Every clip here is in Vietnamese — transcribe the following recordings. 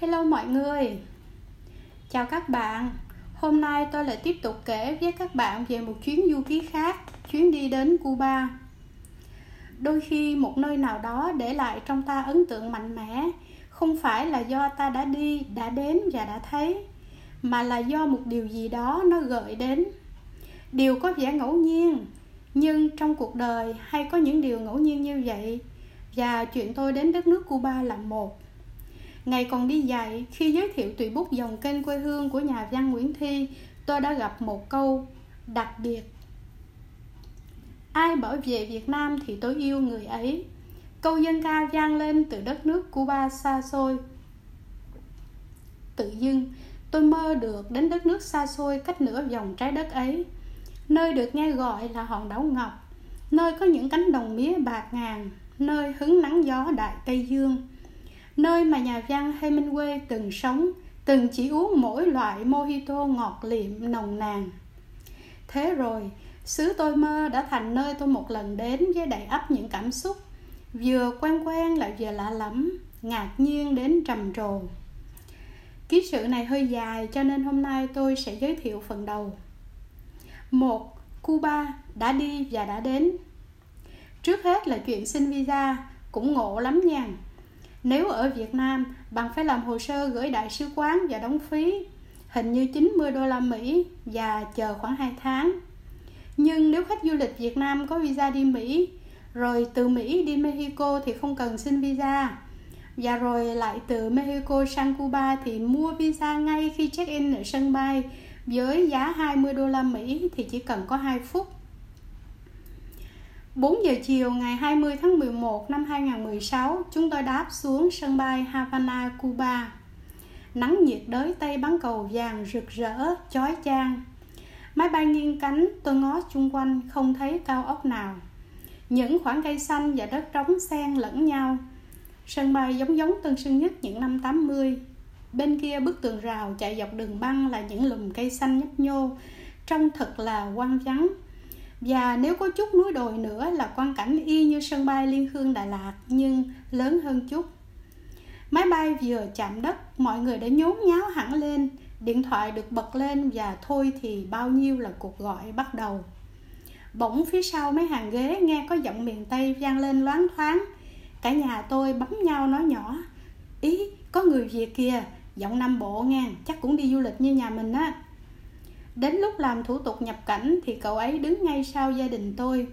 Hello mọi người. Chào các bạn. Hôm nay tôi lại tiếp tục kể với các bạn về một chuyến du ký khác Chuyến đi đến Cuba. Đôi khi một nơi nào đó để lại trong ta ấn tượng mạnh mẽ Không phải là do ta đã đi, đã đến và đã thấy Mà là do một điều gì đó nó gợi đến. Điều có vẻ ngẫu nhiên Nhưng trong cuộc đời hay có những điều ngẫu nhiên như vậy Và chuyện tôi đến đất nước Cuba là một. Ngày còn đi dạy, khi giới thiệu tùy bút dòng kênh quê hương của nhà văn Nguyễn Thi, tôi đã gặp một câu đặc biệt. Ai bảo về Việt Nam thì tôi yêu người ấy. Câu dân ca vang lên từ đất nước Cuba xa xôi. Tự dưng, tôi mơ được đến đất nước xa xôi cách nửa vòng trái đất ấy. Nơi được nghe gọi là hòn đảo Ngọc, nơi có những cánh đồng mía bạc ngàn, nơi hứng nắng gió đại Tây Dương nơi mà nhà văn Hemingway từng sống, từng chỉ uống mỗi loại mojito ngọt liệm nồng nàn. Thế rồi, xứ tôi mơ đã thành nơi tôi một lần đến với đầy ắp những cảm xúc, vừa quen quen lại vừa lạ lẫm, ngạc nhiên đến trầm trồ. Ký sự này hơi dài cho nên hôm nay tôi sẽ giới thiệu phần đầu. Một, Cuba đã đi và đã đến. Trước hết là chuyện xin visa, cũng ngộ lắm nha nếu ở Việt Nam, bạn phải làm hồ sơ gửi đại sứ quán và đóng phí, hình như 90 đô la Mỹ và chờ khoảng 2 tháng. Nhưng nếu khách du lịch Việt Nam có visa đi Mỹ, rồi từ Mỹ đi Mexico thì không cần xin visa. Và rồi lại từ Mexico sang Cuba thì mua visa ngay khi check-in ở sân bay với giá 20 đô la Mỹ thì chỉ cần có 2 phút 4 giờ chiều ngày 20 tháng 11 năm 2016, chúng tôi đáp xuống sân bay Havana, Cuba. Nắng nhiệt đới Tây bán cầu vàng rực rỡ, chói chang. Máy bay nghiêng cánh, tôi ngó chung quanh không thấy cao ốc nào. Những khoảng cây xanh và đất trống xen lẫn nhau. Sân bay giống giống Tân Sơn Nhất những năm 80. Bên kia bức tường rào chạy dọc đường băng là những lùm cây xanh nhấp nhô, trông thật là quang vắng và nếu có chút núi đồi nữa là quang cảnh y như sân bay Liên Khương Đà Lạt nhưng lớn hơn chút. Máy bay vừa chạm đất, mọi người đã nhốn nháo hẳn lên, điện thoại được bật lên và thôi thì bao nhiêu là cuộc gọi bắt đầu. Bỗng phía sau mấy hàng ghế nghe có giọng miền Tây vang lên loáng thoáng. Cả nhà tôi bấm nhau nói nhỏ. Ý, có người Việt kìa, giọng Nam Bộ nghe, chắc cũng đi du lịch như nhà mình á. Đến lúc làm thủ tục nhập cảnh thì cậu ấy đứng ngay sau gia đình tôi.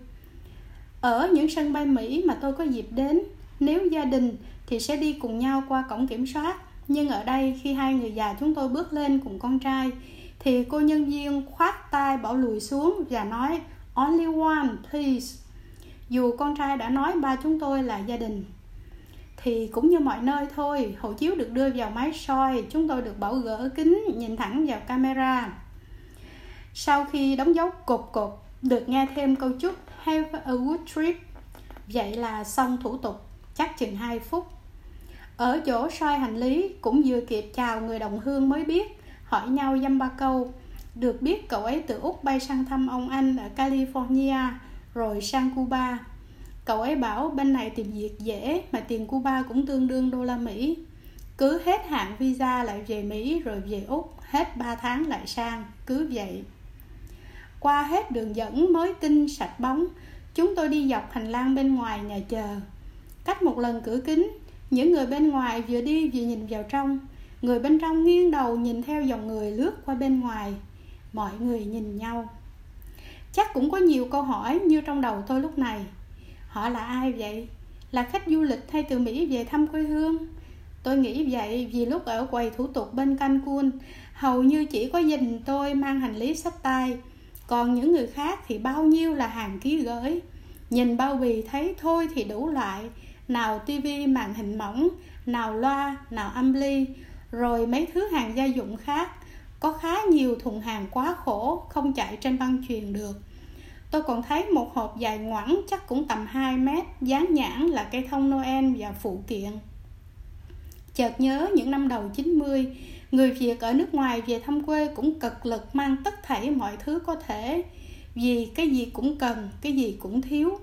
Ở những sân bay Mỹ mà tôi có dịp đến, nếu gia đình thì sẽ đi cùng nhau qua cổng kiểm soát. Nhưng ở đây khi hai người già chúng tôi bước lên cùng con trai thì cô nhân viên khoát tay bảo lùi xuống và nói Only one, please. Dù con trai đã nói ba chúng tôi là gia đình thì cũng như mọi nơi thôi, hộ chiếu được đưa vào máy soi, chúng tôi được bảo gỡ kính nhìn thẳng vào camera sau khi đóng dấu cột cột, được nghe thêm câu chúc Have a good trip. Vậy là xong thủ tục, chắc chừng 2 phút. Ở chỗ soi hành lý cũng vừa kịp chào người đồng hương mới biết, hỏi nhau dăm ba câu. Được biết cậu ấy từ Úc bay sang thăm ông anh ở California, rồi sang Cuba. Cậu ấy bảo bên này tìm việc dễ mà tiền Cuba cũng tương đương đô la Mỹ. Cứ hết hạn visa lại về Mỹ rồi về Úc, hết 3 tháng lại sang, cứ vậy qua hết đường dẫn mới tinh sạch bóng, chúng tôi đi dọc hành lang bên ngoài nhà chờ. Cách một lần cửa kính, những người bên ngoài vừa đi vừa nhìn vào trong. Người bên trong nghiêng đầu nhìn theo dòng người lướt qua bên ngoài. Mọi người nhìn nhau. Chắc cũng có nhiều câu hỏi như trong đầu tôi lúc này. Họ là ai vậy? Là khách du lịch hay từ mỹ về thăm quê hương? Tôi nghĩ vậy vì lúc ở quầy thủ tục bên cancun hầu như chỉ có gia đình tôi mang hành lý sách tay còn những người khác thì bao nhiêu là hàng ký gửi. Nhìn bao bì thấy thôi thì đủ loại. Nào tivi màn hình mỏng, nào loa, nào âm ly rồi mấy thứ hàng gia dụng khác. Có khá nhiều thùng hàng quá khổ, không chạy trên băng truyền được. Tôi còn thấy một hộp dài ngoẵng chắc cũng tầm 2 mét, dán nhãn là cây thông Noel và phụ kiện chợt nhớ những năm đầu 90 người Việt ở nước ngoài về thăm quê cũng cực lực mang tất thảy mọi thứ có thể vì cái gì cũng cần cái gì cũng thiếu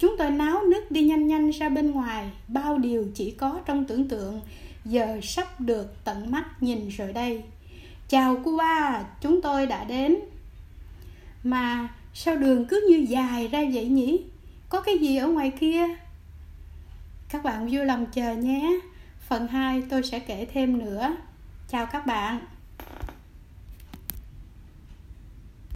Chúng tôi náo nức đi nhanh nhanh ra bên ngoài, bao điều chỉ có trong tưởng tượng, giờ sắp được tận mắt nhìn rồi đây. Chào Cuba, chúng tôi đã đến. Mà sao đường cứ như dài ra vậy nhỉ? Có cái gì ở ngoài kia? Các bạn vui lòng chờ nhé. Phần 2 tôi sẽ kể thêm nữa. Chào các bạn.